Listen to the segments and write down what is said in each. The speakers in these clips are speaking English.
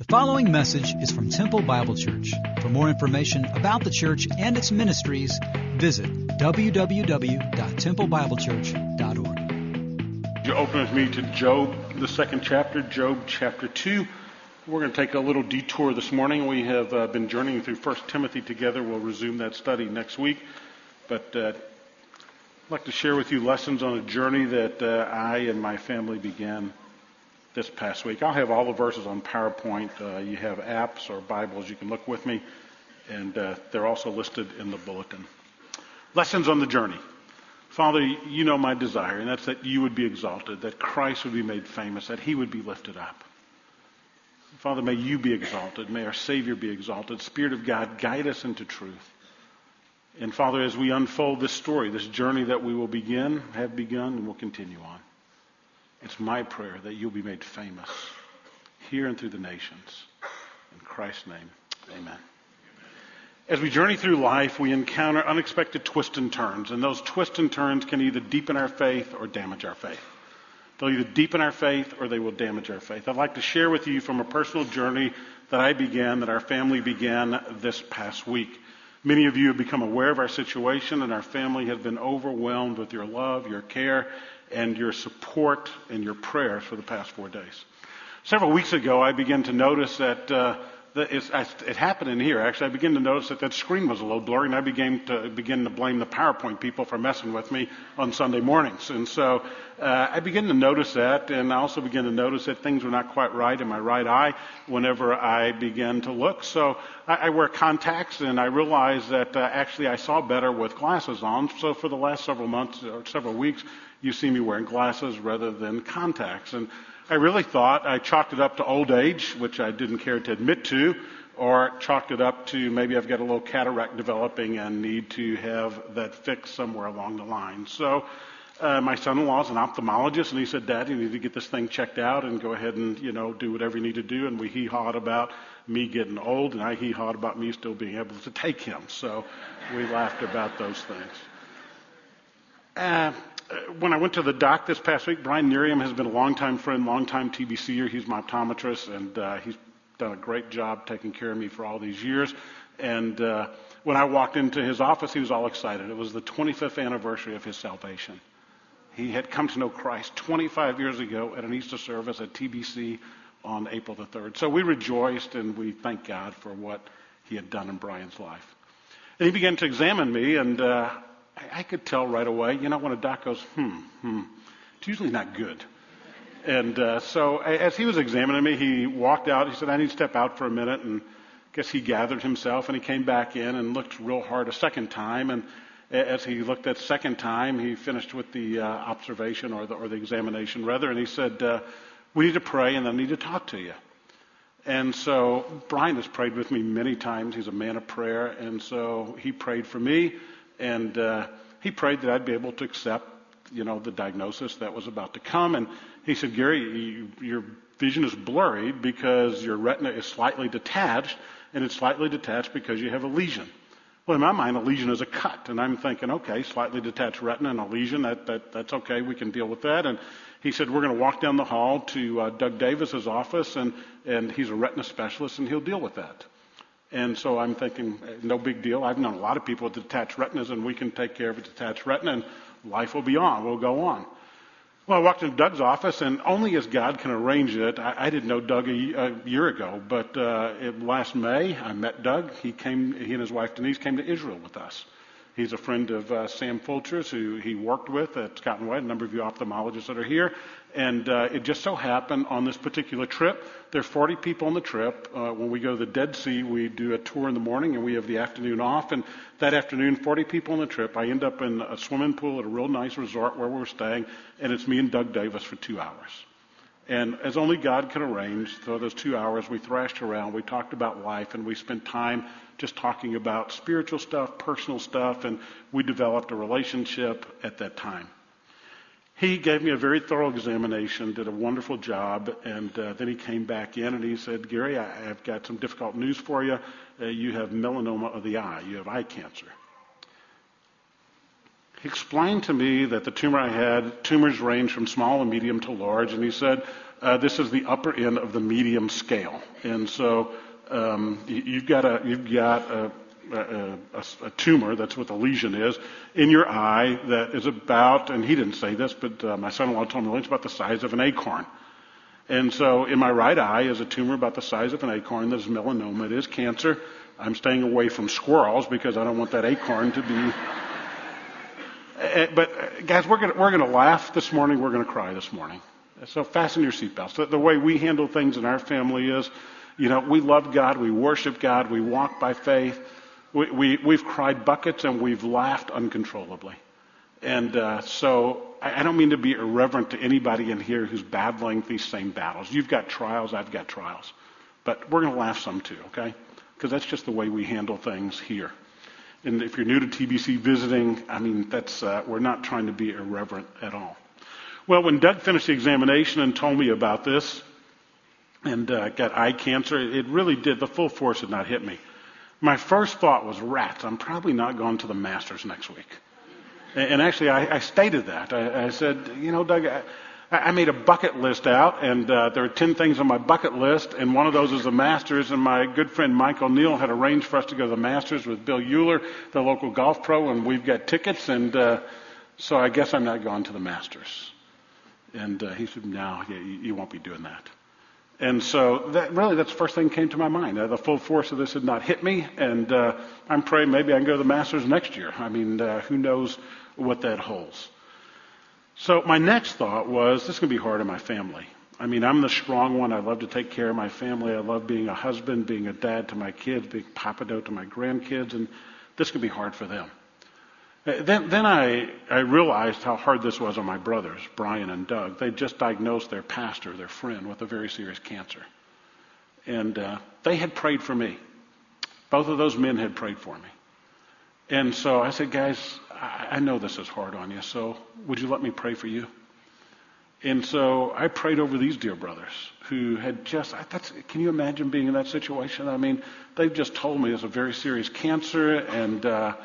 The following message is from Temple Bible Church. For more information about the church and its ministries, visit www.templebiblechurch.org. You open with me to Job, the second chapter, Job chapter 2. We're going to take a little detour this morning. We have uh, been journeying through 1 Timothy together. We'll resume that study next week. But uh, I'd like to share with you lessons on a journey that uh, I and my family began this past week. I'll have all the verses on PowerPoint. Uh, you have apps or Bibles. You can look with me, and uh, they're also listed in the bulletin. Lessons on the journey. Father, you know my desire, and that's that you would be exalted, that Christ would be made famous, that he would be lifted up. Father, may you be exalted. May our Savior be exalted. Spirit of God, guide us into truth. And Father, as we unfold this story, this journey that we will begin, have begun, and will continue on. It's my prayer that you'll be made famous here and through the nations. In Christ's name, amen. As we journey through life, we encounter unexpected twists and turns, and those twists and turns can either deepen our faith or damage our faith. They'll either deepen our faith or they will damage our faith. I'd like to share with you from a personal journey that I began, that our family began this past week. Many of you have become aware of our situation, and our family has been overwhelmed with your love, your care, and your support and your prayers for the past four days. Several weeks ago, I began to notice that, uh, that it happened in here. Actually, I began to notice that that screen was a little blurry, and I began to begin to blame the PowerPoint people for messing with me on Sunday mornings. And so uh, I began to notice that, and I also began to notice that things were not quite right in my right eye whenever I began to look. So I, I wear contacts, and I realized that uh, actually I saw better with glasses on. So for the last several months or several weeks, you see me wearing glasses rather than contacts. And I really thought I chalked it up to old age, which I didn't care to admit to, or chalked it up to maybe I've got a little cataract developing and need to have that fixed somewhere along the line. So uh, my son-in-law is an ophthalmologist, and he said, "Dad, you need to get this thing checked out and go ahead and you know do whatever you need to do." And we hee-hawed about me getting old, and I hee-hawed about me still being able to take him. So we laughed about those things. Uh, when I went to the doc this past week, Brian Nerium has been a longtime friend, longtime TBCer. He's my optometrist, and uh, he's done a great job taking care of me for all these years. And uh, when I walked into his office, he was all excited. It was the 25th anniversary of his salvation. He had come to know Christ 25 years ago at an Easter service at TBC on April the 3rd. So we rejoiced and we thanked God for what he had done in Brian's life. And he began to examine me, and uh, I, I could tell right away, you know, when a doc goes, hmm, hmm, it's usually not good. And uh, so as he was examining me, he walked out. He said, I need to step out for a minute. And I guess he gathered himself and he came back in and looked real hard a second time. And as he looked that second time, he finished with the uh, observation or the, or the examination rather. And he said, uh, we need to pray and I need to talk to you. And so Brian has prayed with me many times. He's a man of prayer. And so he prayed for me. And uh, he prayed that I'd be able to accept, you know, the diagnosis that was about to come. And he said, Gary, you, your vision is blurry because your retina is slightly detached, and it's slightly detached because you have a lesion. Well, in my mind, a lesion is a cut, and I'm thinking, okay, slightly detached retina and a lesion, that, that that's okay, we can deal with that. And he said, we're going to walk down the hall to uh, Doug Davis's office, and and he's a retina specialist, and he'll deal with that. And so I'm thinking, no big deal. I've known a lot of people with detached retinas, and we can take care of a detached retina, and life will be on. We'll go on. Well, I walked into Doug's office, and only as God can arrange it, I, I didn't know Doug a, a year ago, but uh, it, last May I met Doug. He came, he and his wife Denise came to Israel with us. He's a friend of uh, Sam Fulcher's, who he worked with at Scott and White. A number of you ophthalmologists that are here, and uh, it just so happened on this particular trip, there are 40 people on the trip. Uh, when we go to the Dead Sea, we do a tour in the morning and we have the afternoon off. And that afternoon, 40 people on the trip, I end up in a swimming pool at a real nice resort where we're staying, and it's me and Doug Davis for two hours. And as only God can arrange, for those two hours, we thrashed around, we talked about life, and we spent time just talking about spiritual stuff, personal stuff, and we developed a relationship at that time. He gave me a very thorough examination, did a wonderful job, and uh, then he came back in and he said, Gary, I, have got some difficult news for you. Uh, you have melanoma of the eye. You have eye cancer. He explained to me that the tumor I had, tumors range from small and medium to large, and he said, Uh, this is the upper end of the medium scale, and so um, you've got a you've got a, a, a, tumor that's what the lesion is in your eye that is about, and he didn't say this, but uh, my son-in-law told me it's about the size of an acorn. And so in my right eye is a tumor about the size of an acorn that is melanoma. It is cancer. I'm staying away from squirrels because I don't want that acorn to be. Eh, but uh, guys, we're going we're to laugh this morning. We're going to cry this morning. So fasten your seatbelts. The, the way we handle things in our family is, you know, we love God, we worship God, we walk by faith. We, we, we've cried buckets and we've laughed uncontrollably. And uh, so I, I don't mean to be irreverent to anybody in here who's battling these same battles. You've got trials, I've got trials. But we're going to laugh some too, okay? Because that's just the way we handle things here. And if you're new to TBC visiting, I mean, that's, uh, we're not trying to be irreverent at all. Well, when Doug finished the examination and told me about this and uh, got eye cancer, it really did, the full force had not hit me. My first thought was, rats, I'm probably not going to the Masters next week. And actually, I, I stated that. I, I, said, you know, Doug, I, I made a bucket list out, and uh, there are 10 things on my bucket list, and one of those is the Masters. And my good friend Mike O'Neill had arranged for us to go to the Masters with Bill Euler, the local golf pro, and we've got tickets, and uh, so I guess I'm not going to the Masters. And uh, he said, no, you, you won't be doing that. And so that really, that's the first thing that came to my mind. Uh, the full force of this had not hit me, and uh, I'm praying maybe I can go to the Masters next year. I mean, uh, who knows what that holds. So my next thought was, this is going to be hard on my family. I mean, I'm the strong one. I love to take care of my family. I love being a husband, being a dad to my kids, being papado to my grandkids, and this could be hard for them. Uh, then, then I, I realized how hard this was on my brothers, Brian and Doug. They just diagnosed their pastor, their friend, with a very serious cancer. And uh, they had prayed for me. Both of those men had prayed for me. And so I said, guys, I, know this is hard on you, so would you let me pray for you? And so I prayed over these dear brothers who had just, that's, can you imagine being in that situation? I mean, they've just told me it's a very serious cancer, and, uh,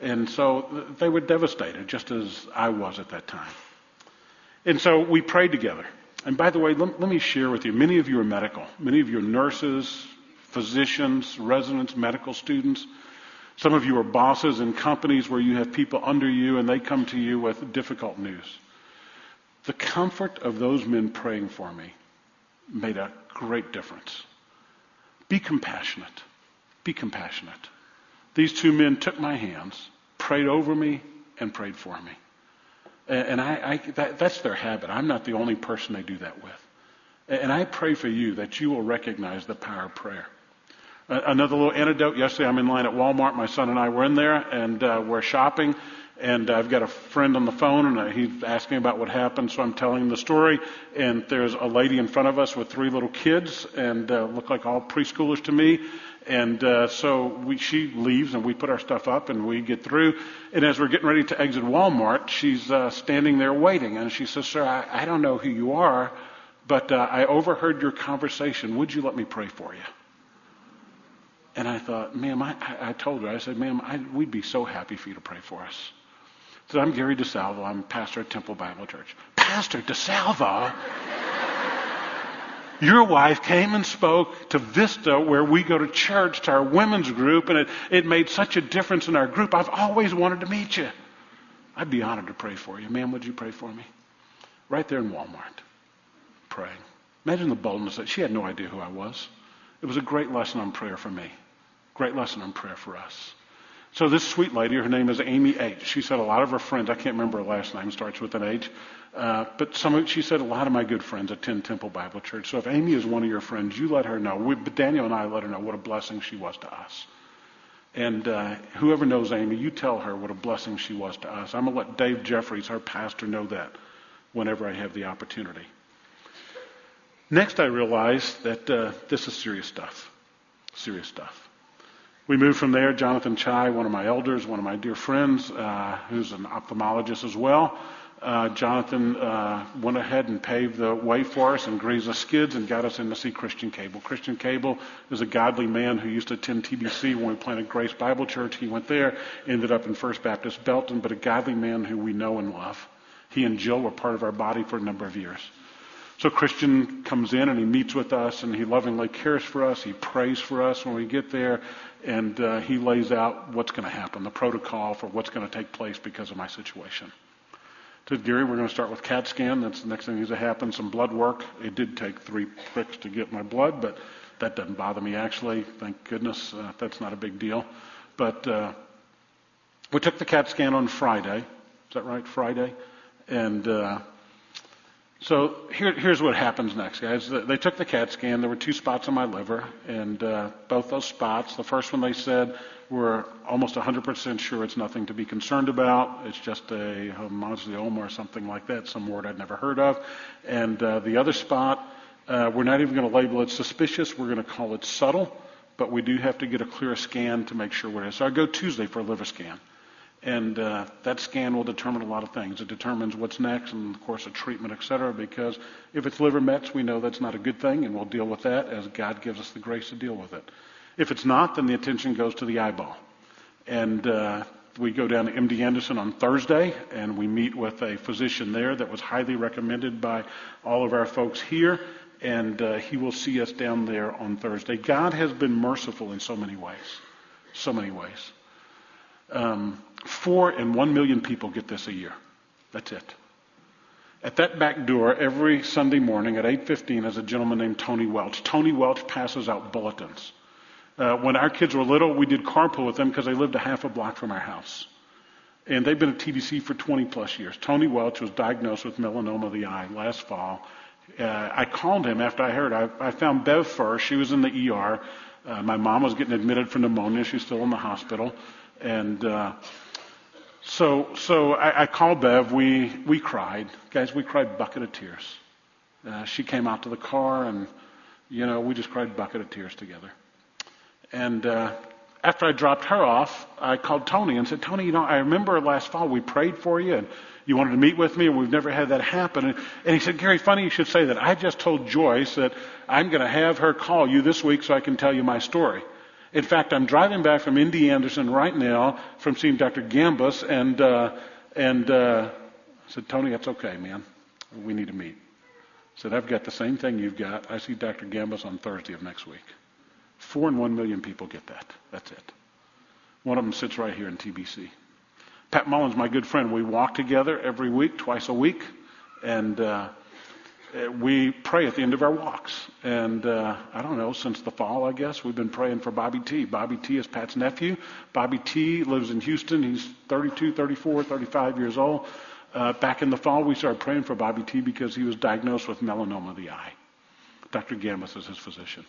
and so they were devastated, just as I was at that time. And so we prayed together. And by the way, let, let me share with you many of you are medical. Many of you are nurses, physicians, residents, medical students. Some of you are bosses in companies where you have people under you and they come to you with difficult news. The comfort of those men praying for me made a great difference. Be compassionate. Be compassionate. These two men took my hands, prayed over me, and prayed for me. And I, I that, that's their habit. I'm not the only person they do that with. And I pray for you that you will recognize the power of prayer. Another little anecdote. Yesterday, I'm in line at Walmart. My son and I were in there, and uh, we're shopping. And I've got a friend on the phone, and uh, he's asking about what happened. So I'm telling him the story. And there's a lady in front of us with three little kids, and uh, look like all preschoolers to me. And uh, so we, she leaves, and we put our stuff up, and we get through. And as we're getting ready to exit Walmart, she's uh, standing there waiting, and she says, "Sir, I, I don't know who you are, but uh, I overheard your conversation. Would you let me pray for you?" And I thought, ma'am, I, I told her, I said, ma'am, I, we'd be so happy for you to pray for us. So I'm Gary DeSalvo. I'm pastor at Temple Bible Church. Pastor DeSalvo? Your wife came and spoke to Vista, where we go to church, to our women's group, and it, it made such a difference in our group. I've always wanted to meet you. I'd be honored to pray for you. Ma'am, would you pray for me? Right there in Walmart, praying. Imagine the boldness that she had no idea who I was. It was a great lesson on prayer for me. Great lesson on prayer for us. So this sweet lady, her name is Amy H. She said a lot of her friends, I can't remember her last name, starts with an H, uh, but some of, she said a lot of my good friends attend Temple Bible Church. So if Amy is one of your friends, you let her know. We, Daniel and I let her know what a blessing she was to us. And uh, whoever knows Amy, you tell her what a blessing she was to us. I'm going to let Dave Jeffries, our pastor, know that whenever I have the opportunity. Next, I realized that uh, this is serious stuff. Serious stuff. We moved from there. Jonathan Chai, one of my elders, one of my dear friends, uh, who's an ophthalmologist as well. Uh, Jonathan uh, went ahead and paved the way for us and greased the skids and got us in to see Christian Cable. Christian Cable is a godly man who used to attend TBC when we planted Grace Bible Church. He went there, ended up in First Baptist Belton, but a godly man who we know and love. He and Jill were part of our body for a number of years. So Christian comes in and he meets with us and he lovingly cares for us. He prays for us when we get there and uh, he lays out what's going to happen, the protocol for what's going to take place because of my situation. To Gary, we're going to start with CAT scan. That's the next thing that happens. Some blood work. It did take three pricks to get my blood, but that doesn't bother me actually. Thank goodness uh, that's not a big deal. But uh, we took the CAT scan on Friday. Is that right? Friday, and uh, so here, here's what happens next, guys. They took the CAT scan. There were two spots on my liver, and uh, both those spots, the first one they said, we're almost 100% sure it's nothing to be concerned about. It's just a hemangioma or something like that, some word I'd never heard of. And uh, the other spot, uh, we're not even going to label it suspicious. We're going to call it subtle, but we do have to get a clear scan to make sure what it is. So I go Tuesday for a liver scan. And uh, that scan will determine a lot of things. It determines what's next and, of course, a treatment, et cetera, because if it's liver mets, we know that's not a good thing, and we'll deal with that as God gives us the grace to deal with it. If it's not, then the attention goes to the eyeball. And uh, we go down to MD Anderson on Thursday, and we meet with a physician there that was highly recommended by all of our folks here, and uh, he will see us down there on Thursday. God has been merciful in so many ways. So many ways. Um, four and one million people get this a year. That's it. At that back door, every Sunday morning at 8.15 is a gentleman named Tony Welch. Tony Welch passes out bulletins. Uh, when our kids were little, we did carpool with them because they lived a half a block from our house. And they've been at TBC for 20 plus years. Tony Welch was diagnosed with melanoma of the eye last fall. Uh, I called him after I heard. I, I found Bev first. She was in the ER. Uh, my mom was getting admitted for pneumonia. She's still in the hospital. And uh, so, so I, I called Bev. We we cried, guys. We cried bucket of tears. Uh, she came out to the car, and you know we just cried bucket of tears together. And uh, after I dropped her off, I called Tony and said, Tony, you know, I remember last fall we prayed for you, and you wanted to meet with me, and we've never had that happen. And, and he said, Gary, funny you should say that. I just told Joyce that I'm going to have her call you this week so I can tell you my story. In fact, I'm driving back from MD Anderson right now from seeing Dr. Gombos, and uh, and uh, I said, Tony, that's okay, man. We need to meet. I said, I've got the same thing you've got. I see Dr. Gombos on Thursday of next week. Four and one million people get that. That's it. One of them sits right here in TBC. Pat Mullins, my good friend, we walk together every week, twice a week, and uh, we pray at the end of our walks. And uh, I don't know, since the fall, I guess, we've been praying for Bobby T. Bobby T is Pat's nephew. Bobby T lives in Houston. He's 32, 34, 35 years old. Uh, back in the fall, we started praying for Bobby T because he was diagnosed with melanoma of the eye. Dr. Gombos is his physician.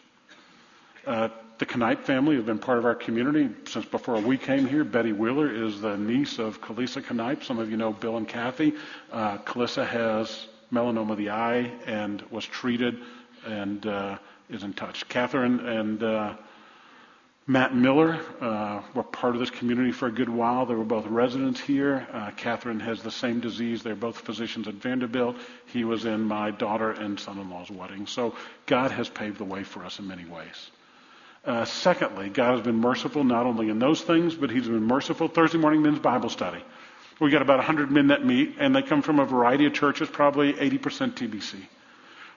Uh, the Knipe family have been part of our community since before we came here. Betty Wheeler is the niece of Kalisa Knipe. Some of you know Bill and Kathy. Uh, Kalisa has melanoma of the eye and was treated and uh, is in touch. Catherine and uh, Matt Miller uh, were part of this community for a good while. They were both residents here. Uh, Catherine has the same disease. They're both physicians at Vanderbilt. He was in my daughter and son-in-law's wedding. So God has paved the way for us in many ways. Uh, secondly, God has been merciful not only in those things, but He's been merciful. Thursday morning men's Bible study. We got about 100 men that meet, and they come from a variety of churches, probably 80% TBC.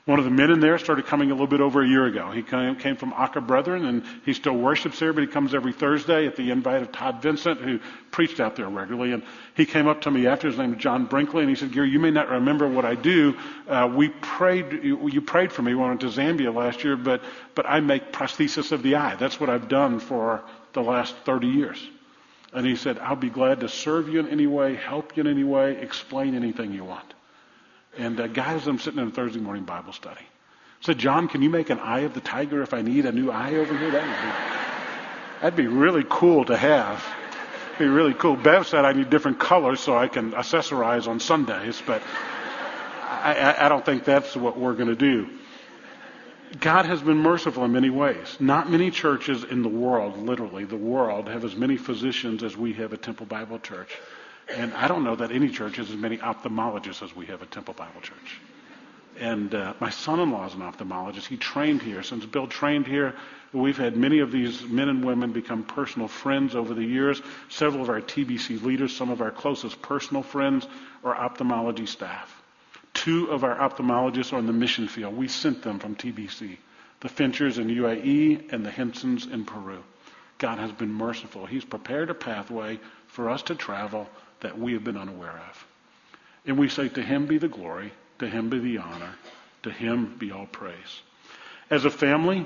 One of the men in there started coming a little bit over a year ago. He came from Aka Brethren, and he still worships there, but he comes every Thursday at the invite of Todd Vincent, who preached out there regularly. And he came up to me after, his name is John Brinkley, and he said, Gary, you may not remember what I do. Uh, we prayed, you prayed for me. We went to Zambia last year, but, but I make prosthesis of the eye. That's what I've done for the last 30 years. And he said, I'll be glad to serve you in any way, help you in any way, explain anything you want. And uh, guys, I'm sitting in a Thursday morning Bible study. I said, John, can you make an eye of the tiger if I need a new eye over here? That would be, that'd be really cool to have. It'd be really cool. Bev said I need different colors so I can accessorize on Sundays, but I, I, I don't think that's what we're going to do. God has been merciful in many ways. Not many churches in the world, literally the world, have as many physicians as we have at Temple Bible Church. And I don't know that any church has as many ophthalmologists as we have at Temple Bible Church. And uh, my son-in-law is an ophthalmologist. He trained here. Since Bill trained here, we've had many of these men and women become personal friends over the years. Several of our TBC leaders, some of our closest personal friends, are ophthalmology staff. Two of our ophthalmologists are in the mission field. We sent them from TBC. The Finchers in UAE and the Hensons in Peru. God has been merciful. He's prepared a pathway for us to travel that we have been unaware of. And we say, To him be the glory, to him be the honor, to him be all praise. As a family,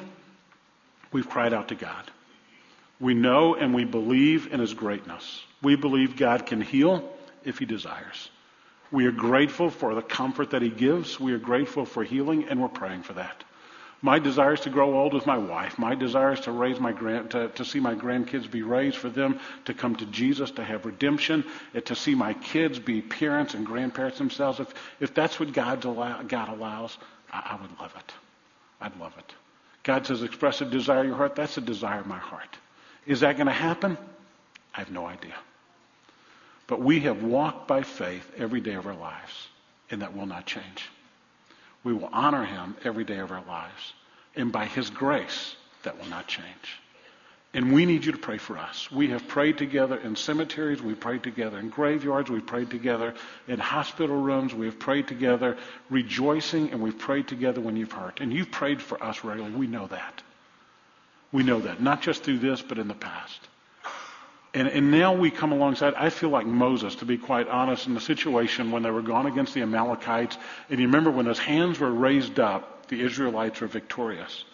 we've cried out to God. We know and we believe in his greatness. We believe God can heal if he desires. We are grateful for the comfort that he gives. We are grateful for healing, and we're praying for that. My desire is to grow old with my wife. My desire is to raise my grand, to, to see my grandkids be raised, for them to come to Jesus, to have redemption, to see my kids be parents and grandparents themselves. If, if that's what God's allow, God allows, I, I would love it. I'd love it. God says, express a desire of your heart. That's a desire of my heart. Is that going to happen? I have no idea. But we have walked by faith every day of our lives, and that will not change. We will honor him every day of our lives. And by his grace, that will not change. And we need you to pray for us. We have prayed together in cemeteries. We've prayed together in graveyards. We've prayed together in hospital rooms. We have prayed together rejoicing, and we've prayed together when you've hurt. And you've prayed for us regularly. We know that. We know that, not just through this, but in the past. And, and now we come alongside. I feel like Moses, to be quite honest, in the situation when they were gone against the Amalekites. And you remember when his hands were raised up, the Israelites were victorious.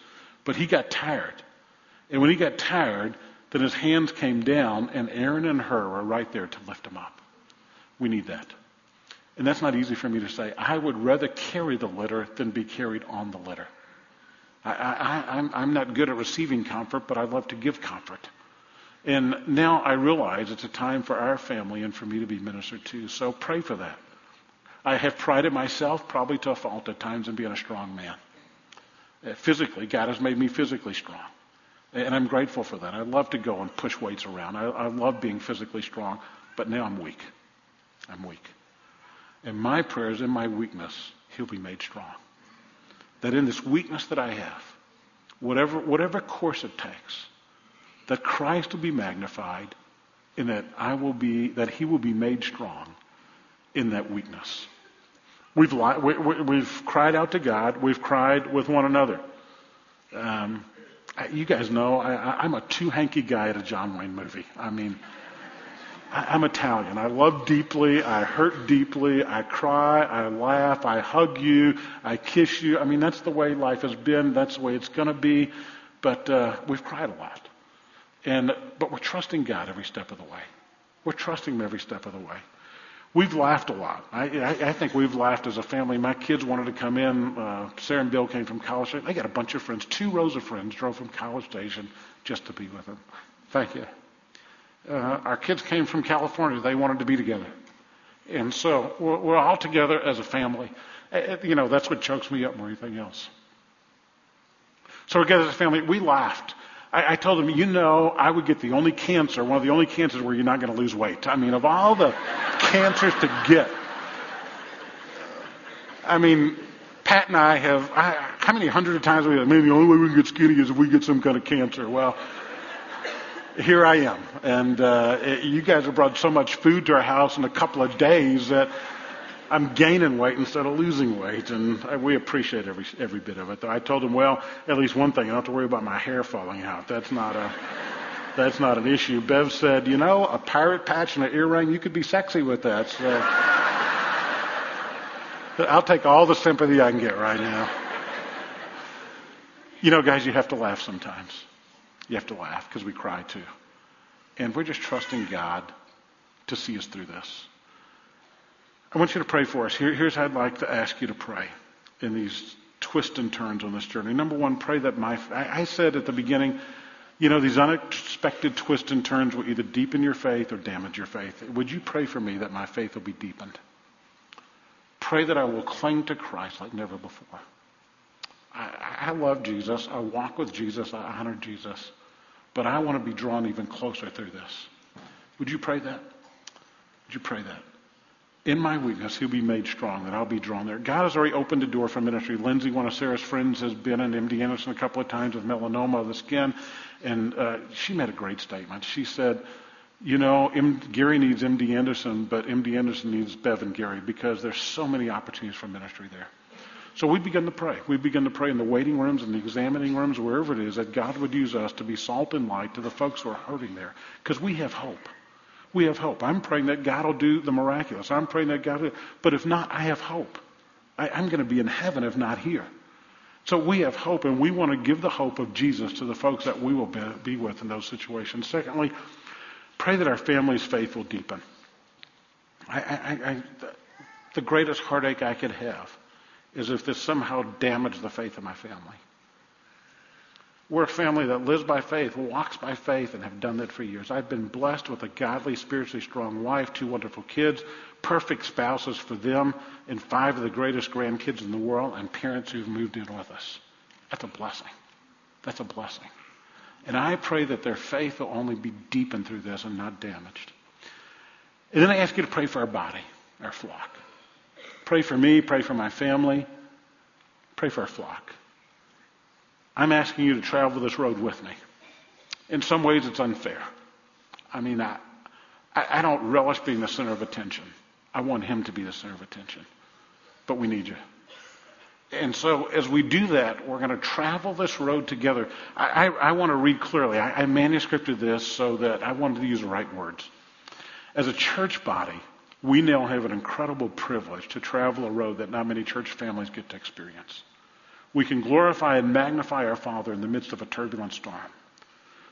But he got tired. And when he got tired, then his hands came down, and Aaron and Hur were right there to lift him up. We need that. And that's not easy for me to say. I would rather carry the litter than be carried on the litter. I, I'm, I'm not good at receiving comfort, but I love to give comfort. And now I realize it's a time for our family and for me to be ministered to. So pray for that. I have prided myself, probably to a fault at times, in being a strong man. Uh, physically, God has made me physically strong. And I'm grateful for that. I love to go and push weights around. I, I love being physically strong, but now I'm weak. I'm weak. And my prayers in my weakness, He'll be made strong. That in this weakness that I have, whatever, whatever course it takes, that Christ will be magnified and that I will be, that he will be made strong in that weakness. We've, we, have cried out to God. We've cried with one another. Um, you guys know I, am a too hanky guy at a John Wayne movie. I mean, I, I'm Italian. I love deeply. I hurt deeply. I cry. I laugh. I hug you. I kiss you. I mean, that's the way life has been. That's the way it's going to be. But uh, we've cried a lot. And, but we're trusting God every step of the way. We're trusting Him every step of the way. We've laughed a lot. I, I, I think we've laughed as a family. My kids wanted to come in. Uh, Sarah and Bill came from College. They got a bunch of friends. Two rows of friends drove from College Station just to be with them. Thank you. Uh, our kids came from California. They wanted to be together. And so we're, we're all together as a family. Uh, you know, that's what chokes me up more than anything else. So we're together as a family. We laughed. I, I told him, you know, I would get the only cancer, one of the only cancers where you're not going to lose weight. I mean, of all the cancers to get, I mean, Pat and I have, I, how many hundred of times have we said, maybe the only way we can get skinny is if we get some kind of cancer. Well, here I am. And uh, you guys have brought so much food to our house in a couple of days that I'm gaining weight instead of losing weight, and I, we appreciate every every bit of it. I told him, well, at least one thing, I don't have to worry about my hair falling out. That's not a that's not an issue. Bev said, you know, a pirate patch and an earring, you could be sexy with that. So I'll take all the sympathy I can get right now. You know, guys, you have to laugh sometimes. You have to laugh because we cry too. And we're just trusting God to see us through this. I want you to pray for us. Here, here's how I'd like to ask you to pray in these twists and turns on this journey. Number one, pray that my, I, I said at the beginning, you know, these unexpected twists and turns will either deepen your faith or damage your faith. Would you pray for me that my faith will be deepened? Pray that I will cling to Christ like never before. I, I love Jesus. I walk with Jesus. I honor Jesus. But I want to be drawn even closer through this. Would you pray that? Would you pray that? In my weakness, he'll be made strong, that I'll be drawn there. God has already opened a door for ministry. Lindsay, one of Sarah's friends, has been in MD Anderson a couple of times with melanoma of the skin, and uh, she made a great statement. She said, You know, M- Gary needs MD Anderson, but MD Anderson needs Bev and Gary because there's so many opportunities for ministry there. So we begin to pray. We begin to pray in the waiting rooms and the examining rooms, wherever it is, that God would use us to be salt and light to the folks who are hurting there. Because we have hope. We have hope. I'm praying that God will do the miraculous. I'm praying that God will. But if not, I have hope. I, I'm going to be in heaven if not here. So we have hope, and we want to give the hope of Jesus to the folks that we will be, be with in those situations. Secondly, pray that our family's faith will deepen. I, I, I, the greatest heartache I could have is if this somehow damaged the faith of my family. We're a family that lives by faith, walks by faith, and have done that for years. I've been blessed with a godly, spiritually strong wife, two wonderful kids, perfect spouses for them, and five of the greatest grandkids in the world, and parents who've moved in with us. That's a blessing. That's a blessing. And I pray that their faith will only be deepened through this and not damaged. And then I ask you to pray for our body, our flock. Pray for me, pray for my family, pray for our flock. I'm asking you to travel this road with me. In some ways, it's unfair. I mean, I, I don't relish being the center of attention. I want him to be the center of attention. But we need you. And so as we do that, we're going to travel this road together. I, I, I want to read clearly. I, I manuscripted this so that I wanted to use the right words. As a church body, we now have an incredible privilege to travel a road that not many church families get to experience. We can glorify and magnify our Father in the midst of a turbulent storm.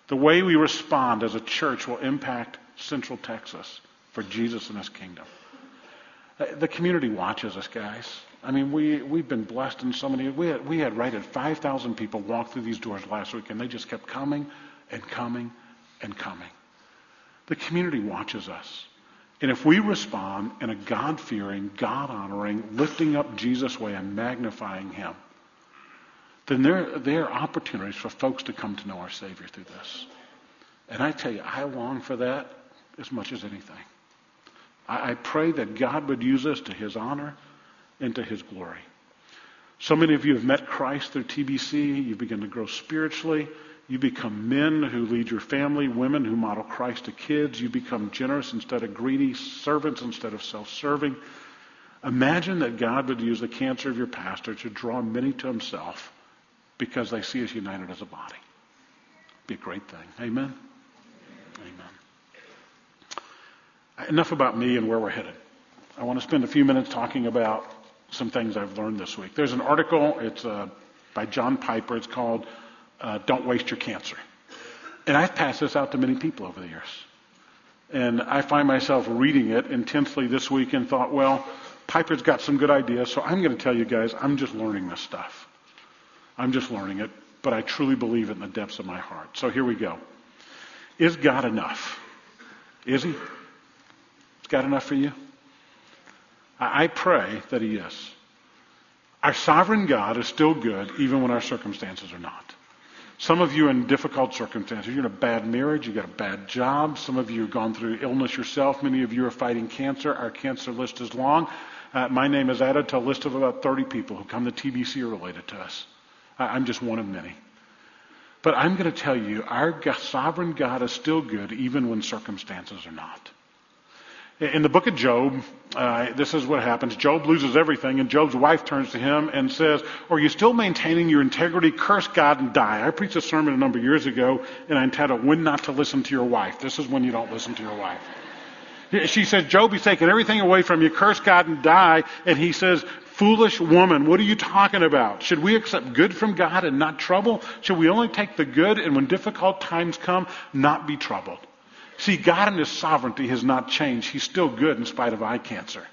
The way we respond as a church will impact Central Texas for Jesus and His kingdom. Uh, the community watches us, guys. I mean, we, we've been blessed in so many. We had, we had right at 5,000 people walk through these doors last week, and they just kept coming and coming and coming. The community watches us. And if we respond in a God fearing, God honoring, lifting up Jesus' way and magnifying Him, then there, there are opportunities for folks to come to know our Savior through this. And I tell you, I long for that as much as anything. I, I pray that God would use us to His honor and to His glory. So many of you have met Christ through TBC. You've begun to grow spiritually. You become men who lead your family, women who model Christ to kids. You become generous instead of greedy, servants instead of self serving. Imagine that God would use the cancer of your pastor to draw many to himself because they see us united as a body. Be a great thing. Amen? Amen. Enough about me and where we're headed. I want to spend a few minutes talking about some things I've learned this week. There's an article, it's uh, by John Piper. It's called uh, Don't Waste Your Cancer. And I've passed this out to many people over the years. And I find myself reading it intensely this week and thought, well, Piper's got some good ideas, so I'm going to tell you guys, I'm just learning this stuff. I'm just learning it, but I truly believe it in the depths of my heart. So here we go. Is God enough? Is He? Is God enough for you? I pray that He is. Our sovereign God is still good even when our circumstances are not. Some of you in difficult circumstances. You're in a bad marriage. You've got a bad job. Some of you have gone through illness yourself. Many of you are fighting cancer. Our cancer list is long. Uh, my name is added to a list of about 30 people who come to TBC related to us. I'm just one of many. But I'm going to tell you, our sovereign God is still good even when circumstances are not. In the book of Job, uh, this is what happens. Job loses everything, and Job's wife turns to him and says, Are you still maintaining your integrity? Curse God and die. I preached a sermon a number of years ago, and I entitled, When Not to Listen to Your Wife. This is when you don't listen to your wife. She says, Job, he's taken everything away from you. Curse God and die. And he says, Foolish woman, what are you talking about? Should we accept good from God and not trouble? Should we only take the good and when difficult times come, not be troubled? See, God in His sovereignty has not changed. He's still good in spite of eye cancer.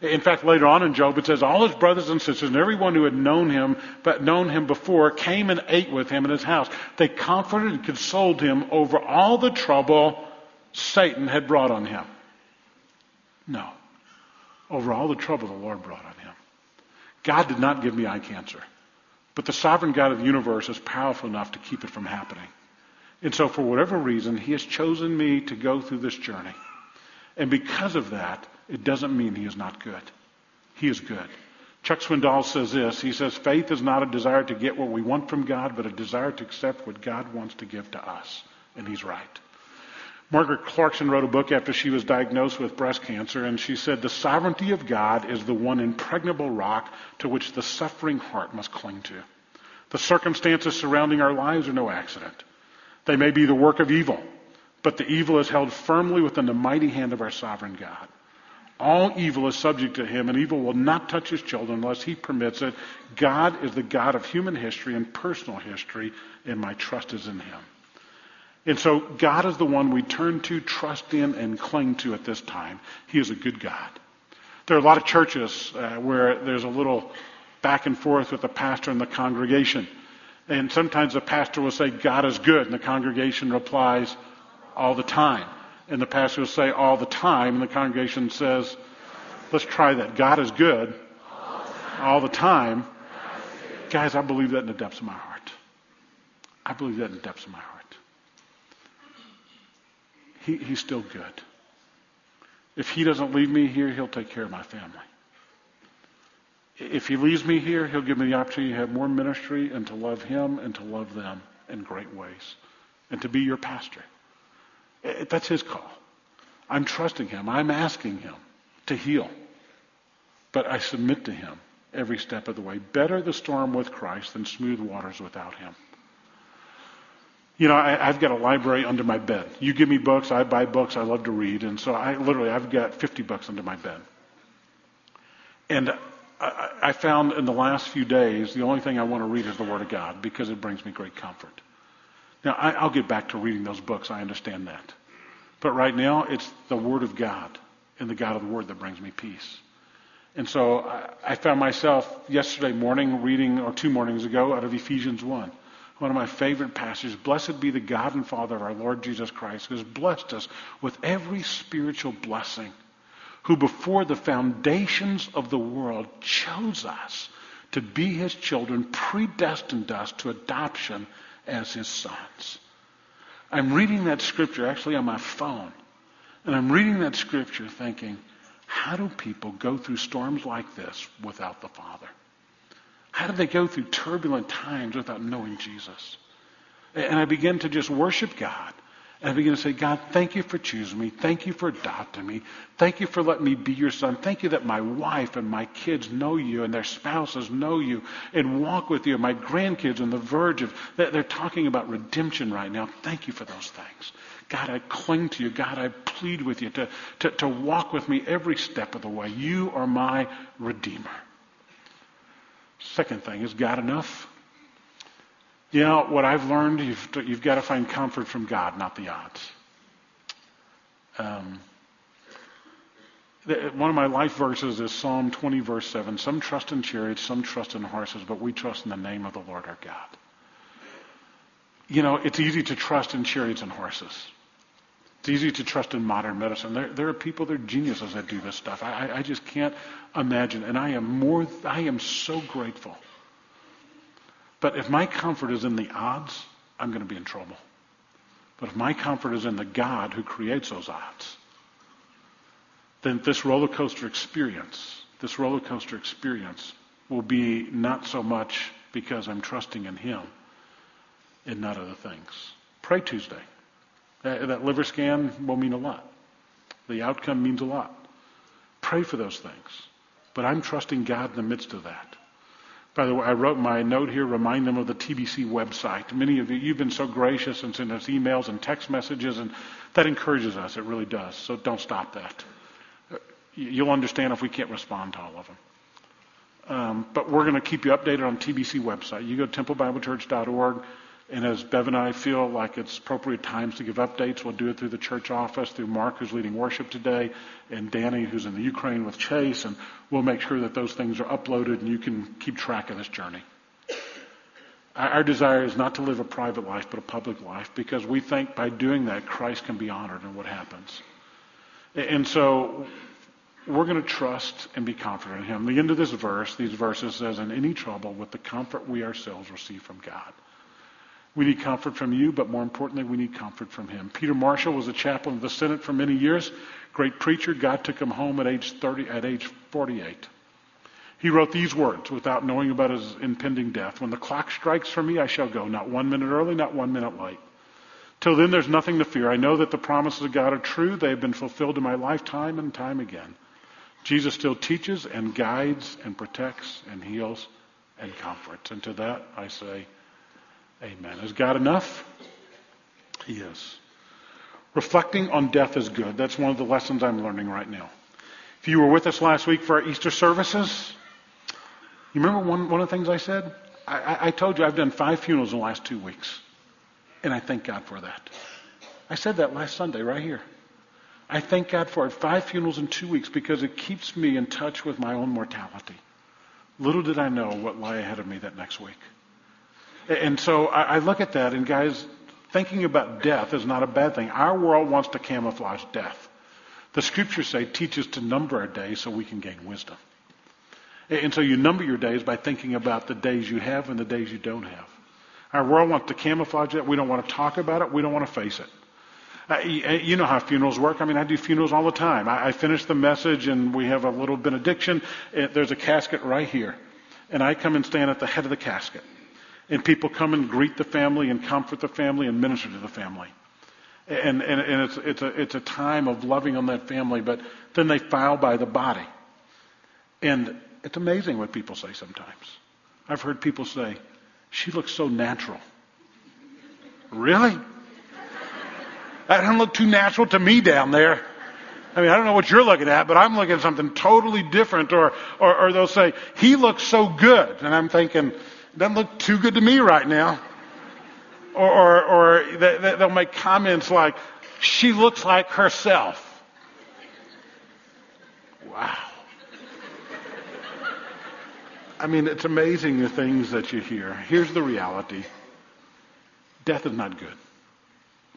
In fact, later on in Job, it says all his brothers and sisters and everyone who had known him, but known him before, came and ate with him in his house. They comforted and consoled him over all the trouble Satan had brought on him. No. Over all the trouble the Lord brought on him. God did not give me eye cancer. But the sovereign God of the universe is powerful enough to keep it from happening. And so, for whatever reason, He has chosen me to go through this journey. And because of that, it doesn't mean He is not good. He is good. Chuck Swindoll says this. He says, faith is not a desire to get what we want from God, but a desire to accept what God wants to give to us. And he's right. Margaret Clarkson wrote a book after she was diagnosed with breast cancer, and she said, The sovereignty of God is the one impregnable rock to which the suffering heart must cling to. The circumstances surrounding our lives are no accident. They may be the work of evil, but the evil is held firmly within the mighty hand of our sovereign God. All evil is subject to him, and evil will not touch his children unless he permits it. God is the God of human history and personal history, and my trust is in him. And so God is the one we turn to, trust in, and cling to at this time. He is a good God. There are a lot of churches uh, where there's a little back and forth with the pastor and the congregation. And sometimes the pastor will say, God is good, and the congregation replies, all the time. And the pastor will say, all the time, and the congregation says, let's try that. God is good all the time. Guys, I believe that in the depths of my heart. I believe that in the depths of my heart he, he's still good. If he doesn't leave me here, he'll take care of my family. If he leaves me here, he'll give me the opportunity to have more ministry and to love him and to love them in great ways and to be your pastor. Eh, eh, that's his call. I'm trusting him. I'm asking him to heal. But I submit to him every step of the way. Better the storm with Christ than smooth waters without him. You know, I, have got a library under my bed. You give me books, I buy books, I love to read, and so I literally I've got 50 books under my bed. And I, I found in the last few days the only thing I want to read is the Word of God because it brings me great comfort. Now I, I'll get back to reading those books. I understand that, but right now it's the Word of God and the God of the Word that brings me peace. And so I, I found myself yesterday morning reading, or two mornings ago, out of Ephesians 1 one of my favorite passages. Blessed be the God and Father of our Lord Jesus Christ, who has blessed us with every spiritual blessing, who before the foundations of the world chose us to be his children, predestined us to adoption as his sons. I'm reading that scripture actually on my phone, and I'm reading that scripture thinking, how do people go through storms like this without the Father? How did they go through turbulent times without knowing Jesus? And I began to just worship God. And I began to say, God, thank you for choosing me. Thank you for adopting me. Thank you for letting me be your son. Thank you that my wife and my kids know you and their spouses know you and walk with you. My grandkids on the verge of, they're talking about redemption right now. Thank you for those things. God, I cling to you. God, I plead with you to, to, to walk with me every step of the way. You are my Redeemer. Second thing is God enough? You know, what I've learned, you've, you've got to find comfort from God, not the odds. Um, one of my life verses is Psalm 20, verse 7. Some trust in chariots, some trust in horses, but we trust in the name of the Lord our God. You know, it's easy to trust in chariots and horses. It's easy to trust in modern medicine. There, there are people, they're geniuses that do this stuff. I, I just can't imagine. And I am more, I am so grateful. But if my comfort is in the odds, I'm going to be in trouble. But if my comfort is in the God who creates those odds, then this roller coaster experience, this roller coaster experience will be not so much because I'm trusting in Him and not other things. Pray Tuesday. Uh, that liver scan will mean a lot. The outcome means a lot. Pray for those things. But I'm trusting God in the midst of that. By the way, I wrote my note here, remind them of the TBC website. Many of you, you've been so gracious and sent us emails and text messages, and that encourages us. It really does. So don't stop that. You'll understand if we can't respond to all of them. Um, but we're going to keep you updated on TBC website. You go to templebiblechurch.org. And as Bev and I feel like it's appropriate times to give updates, we'll do it through the church office, through Mark, who's leading worship today, and Danny, who's in the Ukraine with Chase, and we'll make sure that those things are uploaded and you can keep track of this journey. Our desire is not to live a private life, but a public life, because we think by doing that, Christ can be honored in what happens. And so we're going to trust and be confident in Him. The end of this verse, these verses says, in any trouble with the comfort we ourselves receive from God. We need comfort from you, but more importantly, we need comfort from him. Peter Marshall was a chaplain of the Senate for many years. Great preacher. God took him home at age 30, at age 48. He wrote these words without knowing about his impending death. When the clock strikes for me, I shall go, not one minute early, not one minute late. Till then, there's nothing to fear. I know that the promises of God are true. They have been fulfilled in my lifetime and time again. Jesus still teaches and guides and protects and heals and comforts. And to that I say, Amen. Is God enough? He is. Reflecting on death is good. That's one of the lessons I'm learning right now. If you were with us last week for our Easter services, you remember one, one of the things I said? I, I told you I've done five funerals in the last two weeks. And I thank God for that. I said that last Sunday right here. I thank God for it. Five funerals in two weeks because it keeps me in touch with my own mortality. Little did I know what lay ahead of me that next week. And so I look at that, and guys, thinking about death is not a bad thing. Our world wants to camouflage death. The scriptures say, teach us to number our days so we can gain wisdom. And so you number your days by thinking about the days you have and the days you don't have. Our world wants to camouflage it. We don't want to talk about it. We don't want to face it. Uh, you know how funerals work. I mean, I do funerals all the time. I, finish the message and we have a little benediction. There's a casket right here. And I come and stand at the head of the casket. And people come and greet the family and comfort the family and minister to the family. And, and, and it's, it's, a, it's a time of loving on that family, but then they file by the body. And it's amazing what people say sometimes. I've heard people say, she looks so natural. Really? That doesn't look too natural to me down there. I mean, I don't know what you're looking at, but I'm looking at something totally different. Or, or, or they'll say, he looks so good. And I'm thinking, doesn't look too good to me right now. Or, or, or they, they'll make comments like, she looks like herself. Wow. I mean, it's amazing the things that you hear. Here's the reality death is not good,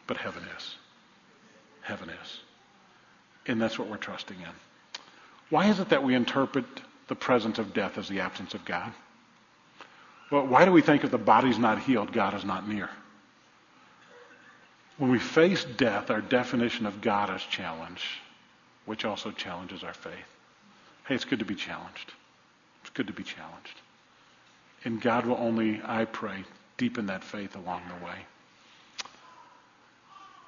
but heaven is. Heaven is. And that's what we're trusting in. Why is it that we interpret the presence of death as the absence of God? Well, why do we think if the body's not healed, God is not near? When we face death, our definition of God is challenged, which also challenges our faith. Hey, it's good to be challenged. It's good to be challenged. And God will only, I pray, deepen that faith along the way.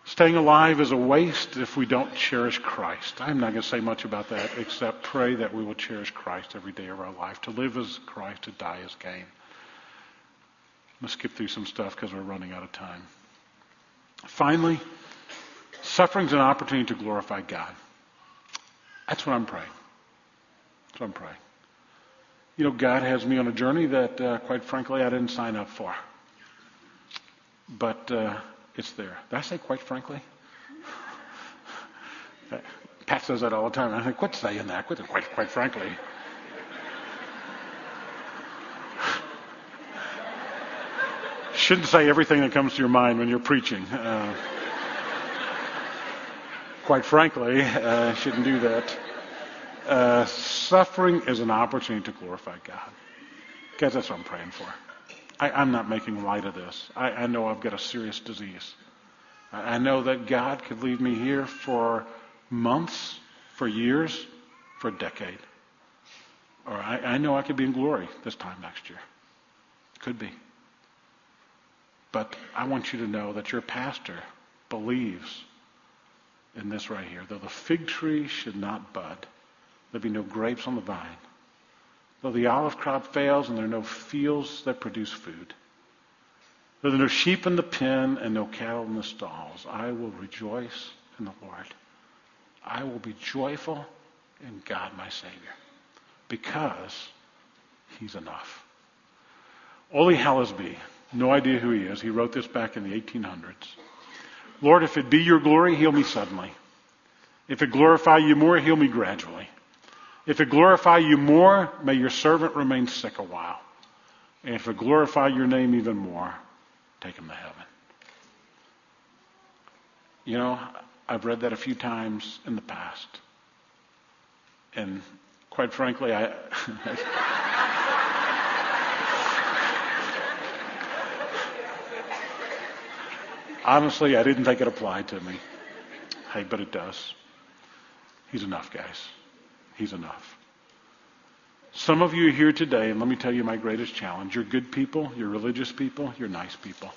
Staying alive is a waste if we don't cherish Christ. I'm not going to say much about that except pray that we will cherish Christ every day of our life. To live as Christ, to die as gain. I'm going to skip through some stuff because we're running out of time. Finally, suffering is an opportunity to glorify God. That's what I'm praying. That's what I'm praying. You know, God has me on a journey that, uh, quite frankly, I didn't sign up for. But uh, it's there. Did I say quite frankly? Pat says that all the time. I think, quit saying that. Quit, quite, quite frankly. Shouldn't say everything that comes to your mind when you're preaching. Uh, quite frankly, uh, shouldn't do that. Uh, suffering is an opportunity to glorify God. Guys, that's what I'm praying for. I, am not making light of this. I, I, know I've got a serious disease. I, I know that God could leave me here for months, for years, for a decade. Or I, I know I could be in glory this time next year. Could be. But I want you to know that your pastor believes in this right here. Though the fig tree should not bud, there be no grapes on the vine. Though the olive crop fails and there are no fields that produce food, though there are no sheep in the pen and no cattle in the stalls, I will rejoice in the Lord. I will be joyful in God my Savior because he's enough. Ole Hallesby, no idea who he is. He wrote this back in the 1800s. Lord, if it be your glory, heal me suddenly. If it glorify you more, heal me gradually. If it glorify you more, may your servant remain sick a while. And if it glorify your name even more, take him to heaven. You know, I've read that a few times in the past. And quite frankly, I. Honestly, I didn't think it applied to me. Hey, but it does. He's enough, guys. He's enough. Some of you are here today, and let me tell you my greatest challenge. You're good people, you're religious people, you're nice people.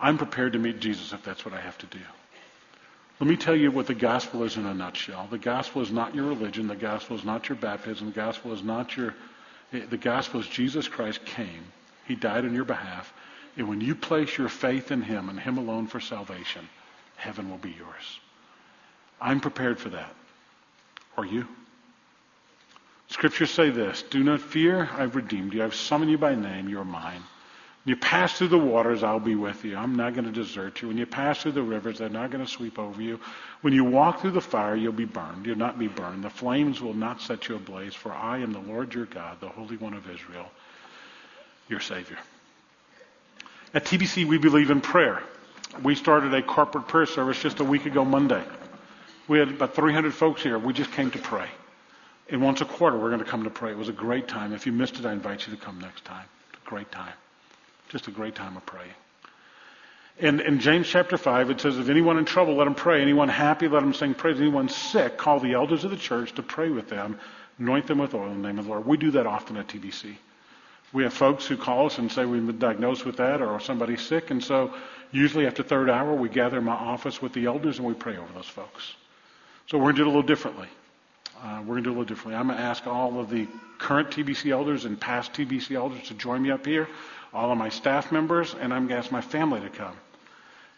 I'm prepared to meet Jesus if that's what I have to do. Let me tell you what the gospel is in a nutshell. The gospel is not your religion. The gospel is not your baptism. The gospel is not your. The gospel is Jesus Christ came. He died on your behalf. And when you place your faith in Him and Him alone for salvation, heaven will be yours. I'm prepared for that. Are you? Scriptures say this Do not fear, I've redeemed you. I've summoned you by name, you're mine. When you pass through the waters, I'll be with you. I'm not going to desert you. When you pass through the rivers, they're not going to sweep over you. When you walk through the fire, you'll be burned. You'll not be burned. The flames will not set you ablaze, for I am the Lord your God, the Holy One of Israel, your Savior. At TBC, we believe in prayer. We started a corporate prayer service just a week ago Monday. We had about 300 folks here. We just came to pray. And once a quarter, we're going to come to pray. It was a great time. If you missed it, I invite you to come next time. It's a great time. Just a great time of praying. And in James chapter 5, it says, If anyone in trouble, let him pray. Anyone happy, let him sing praise. Anyone sick, call the elders of the church to pray with them, anoint them with oil in the name of the Lord. We do that often at TBC. We have folks who call us and say we've been diagnosed with that or somebody's sick. And so usually after third hour, we gather in my office with the elders and we pray over those folks. So we're going to do it a little differently. Uh, we're going to do it a little differently. I'm going to ask all of the current TBC elders and past TBC elders to join me up here all of my staff members, and I'm going to ask my family to come.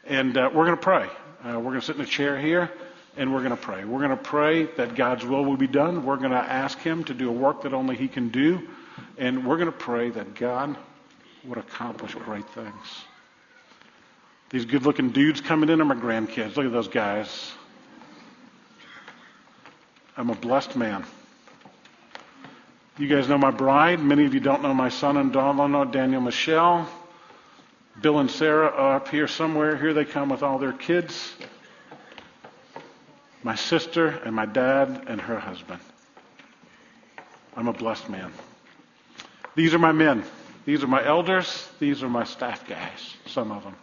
And uh, we're going to pray. Uh, we're going to sit in a chair here, and we're going to pray. We're going to pray that God's will will be done. We're going to ask Him to do a work that only He can do. And we're going to pray that God would accomplish great things. These good looking dudes coming in are my grandkids. Look at those guys. I'm a blessed man. You guys know my bride. Many of you don't know my son and daughter-in-law, Daniel Michelle. Bill and Sarah are up here somewhere. Here they come with all their kids. My sister and my dad and her husband. I'm a blessed man. These are my men. These are my elders. These are my staff guys, some of them.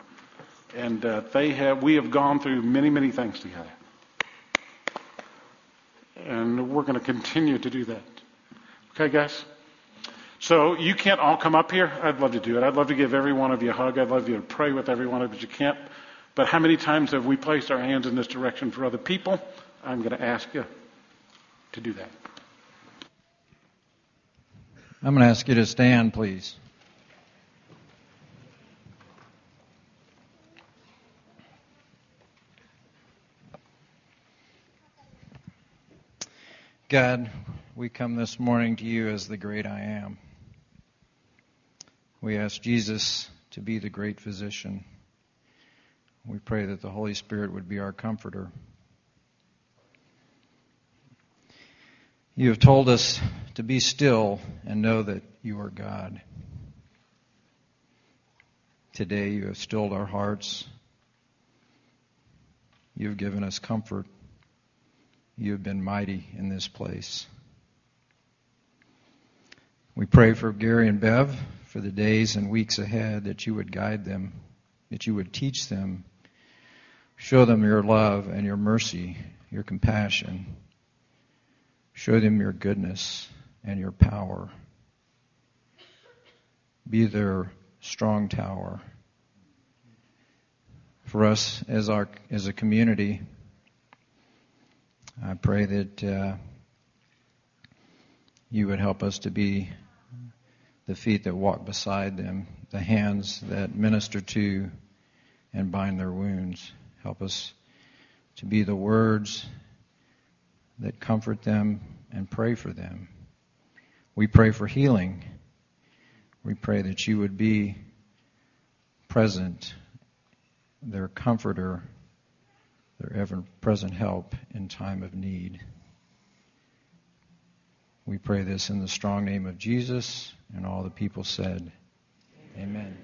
And uh, they have, we have gone through many, many things together. And we're going to continue to do that. Okay, guys? So you can't all come up here. I'd love to do it. I'd love to give every one of you a hug. I'd love you to pray with every one of you, but you can't. But how many times have we placed our hands in this direction for other people? I'm going to ask you to do that. I'm going to ask you to stand, please. God, we come this morning to you as the great I am. We ask Jesus to be the great physician. We pray that the Holy Spirit would be our comforter. You have told us to be still and know that you are God. Today you have stilled our hearts. You have given us comfort. You have been mighty in this place. We pray for Gary and Bev for the days and weeks ahead that you would guide them, that you would teach them, show them your love and your mercy, your compassion. Show them your goodness and your power. Be their strong tower. For us as our as a community, I pray that uh, you would help us to be the feet that walk beside them, the hands that minister to and bind their wounds. Help us to be the words that comfort them and pray for them. We pray for healing. We pray that you would be present, their comforter their ever present help in time of need. We pray this in the strong name of Jesus, and all the people said, Amen.